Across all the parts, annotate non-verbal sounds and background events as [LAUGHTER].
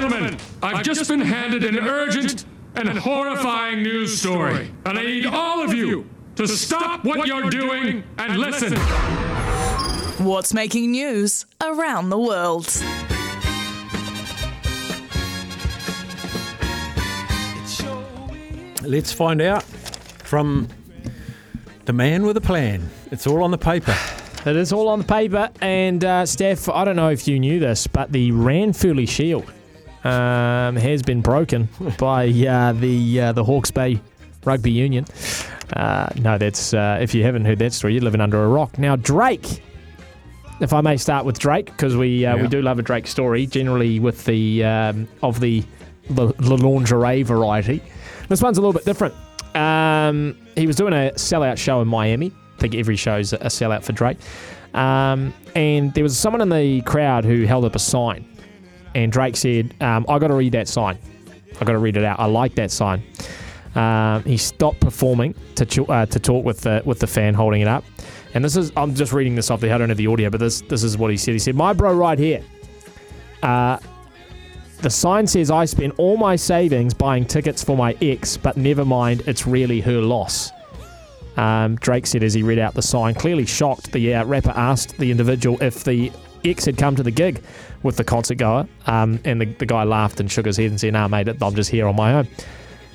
gentlemen, I've just been handed an urgent and horrifying news story, and I need all of you to stop what you're doing and listen. What's making news around the world? Let's find out from the man with a plan. It's all on the paper. It is all on the paper. And uh, Steph, I don't know if you knew this, but the Ranfurly Shield um, has been broken by uh, the uh, the Hawke's Bay Rugby Union. Uh, no, that's uh, if you haven't heard that story, you're living under a rock. Now, Drake. If I may start with Drake, because we uh, Yeah. we do love a Drake story, generally with the um, of the, the the lingerie variety. This one's a little bit different. Um, he was doing a sellout show in Miami. I think every show's a sellout for Drake. Um, and there was someone in the crowd who held up a sign. And Drake said, um, I got to read that sign. I got to read it out. I like that sign. Um, he stopped performing to ch- uh, to talk with the with the fan holding it up. And this is I'm just reading this off the I don't have the audio, but this this is what he said. He said, "My bro, right here. Uh, the sign says I spent all my savings buying tickets for my ex, but never mind, it's really her loss." Um, Drake said as he read out the sign, clearly shocked. The uh, rapper asked the individual if the ex had come to the gig with the concert goer, um, and the, the guy laughed and shook his head and said, "Nah, mate, I'm just here on my own."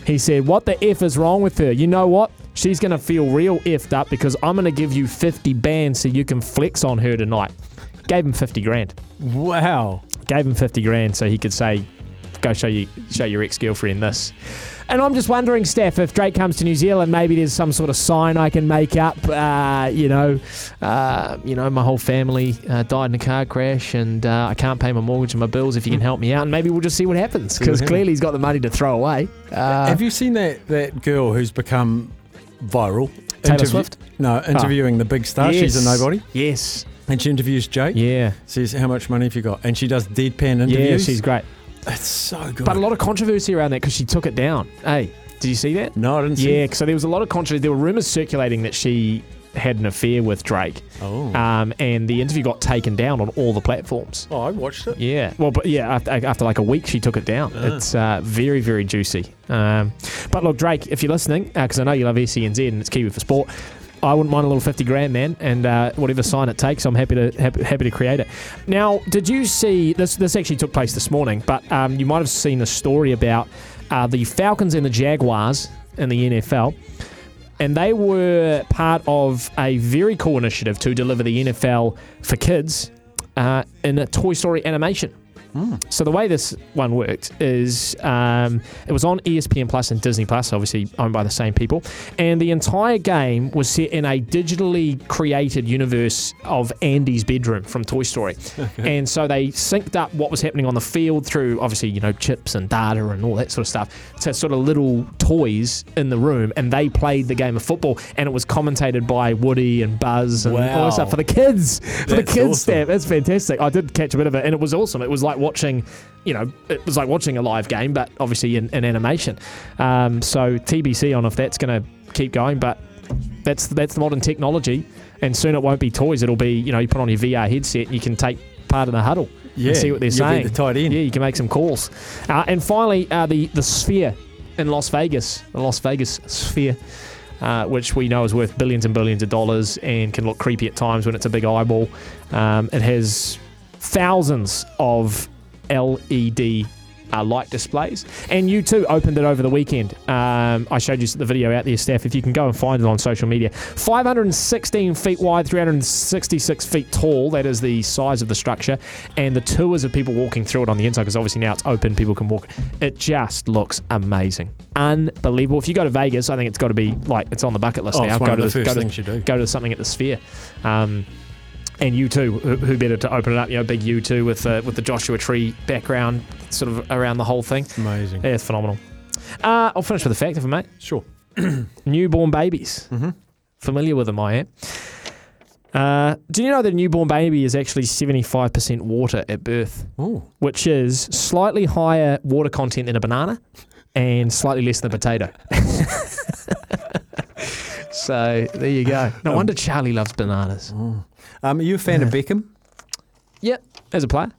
He said, What the F is wrong with her? You know what? She's going to feel real effed up because I'm going to give you 50 bands so you can flex on her tonight. Gave him 50 grand. Wow. Gave him 50 grand so he could say, Go show you show your ex girlfriend this. And I'm just wondering, Steph, if Drake comes to New Zealand, maybe there's some sort of sign I can make up. Uh, you know, uh, you know, my whole family uh, died in a car crash, and uh, I can't pay my mortgage and my bills. If you can help me out, and maybe we'll just see what happens because clearly he's got the money to throw away. Uh, Have you seen that, that girl who's become viral? Taylor Swift? No, interviewing the big star. She's a nobody. Yes. And she interviews Jake. Yeah. Says, How much money have you got? And she does deadpan interviews. Yeah, she's great. It's so good. But a lot of controversy around that because she took it down. Hey, did you see that? No, I didn't see Yeah, so there was a lot of controversy. There were rumors circulating that she had an affair with Drake. Oh. Um, and the interview got taken down on all the platforms. oh, I watched it. Yeah. Well, but yeah, after, after like a week, she took it down. It's uh, very, very juicy. Um, but look, Drake, if you're listening, because I know you love SENZ and it's Kiwi for Sport, I wouldn't mind a little 50 grand, man, and uh, whatever sign it takes, I'm happy to happy, happy to create it. Now, did you see this? This actually took place this morning, but um, you might have seen a story about uh, the Falcons and the Jaguars in the NFL and they were part of a very cool initiative to deliver the NFL for kids uh, in a Toy Story animation. So the way this one worked is um, it was on ESPN Plus and Disney Plus, obviously owned by the same people, and the entire game was set in a digitally created universe of Andy's bedroom from Toy Story, [LAUGHS] and so they synced up what was happening on the field through obviously you know chips and data and all that sort of stuff to sort of little toys in the room, and they played the game of football, and it was commentated by Woody and Buzz and all that stuff for the kids, for the kids. awesome. Steph. It's fantastic. I did catch a bit of it, and it was awesome. It was like watching, you know, it was like watching a live game, but obviously in, in animation. Um, so TBC on if that's going to keep going, but that's that's the modern technology, and soon it won't be toys. It'll be, you know, you put on your VR headset, and you can take part in the huddle Yeah. and see what they're saying. the tight end. Yeah, you can make some calls. Uh, and finally, uh, the the Sphere in Las Vegas, the Las Vegas Sphere. Uh, which we know is worth billions and billions of dollars and can look creepy at times when it's a big eyeball. Um, it has thousands of LED uh, light displays, and U2 opened it over the weekend. Um, I showed you the video out there, Steph. If you can go and find it on social media, 516 feet wide, 366 feet tall. That is the size of the structure, and the tours of people walking through it on the inside because obviously now it's open. People can walk. It just looks amazing, unbelievable. If you go to Vegas, I think it's got to be like it's on the bucket list Oh, now. go of to the first go to- things you do. Go to something at the Sphere. Um, and U2. Who, who better to open it up? You know, big U2 with uh, with the Joshua Tree background, sort of around the whole thing. Amazing. Yeah, it's phenomenal. Uh, I'll finish with a fact, if I may. Sure. [CLEARS THROAT] Newborn babies. Mhm. Familiar with them, I am. Uh, do you know that a newborn baby is actually 75% water at birth, Oh, which is slightly higher water content than a banana and slightly less than a potato? [LAUGHS] so there you go. No wonder Charlie loves bananas. um, are you a fan of Beckham? Yep, as a player.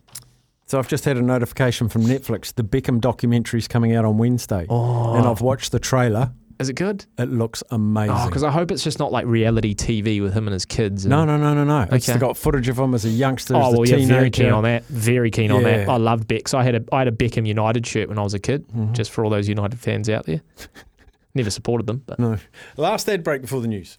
So I've just had a notification from Netflix. The Beckham documentary is coming out on Wednesday, and I've watched the trailer. Is it good? It looks amazing. Oh, because I hope it's just not like reality TV with him and his kids. And, no, no, no, no, no. It's Okay. got footage of him as a youngster, Oh as well, yeah, very keen on that. Very keen on that. I loved Beck. So I had a I had a Beckham United shirt when I was a kid, Mm-hmm. just for all those United fans out there. Never supported them, but No. Last ad break before the news.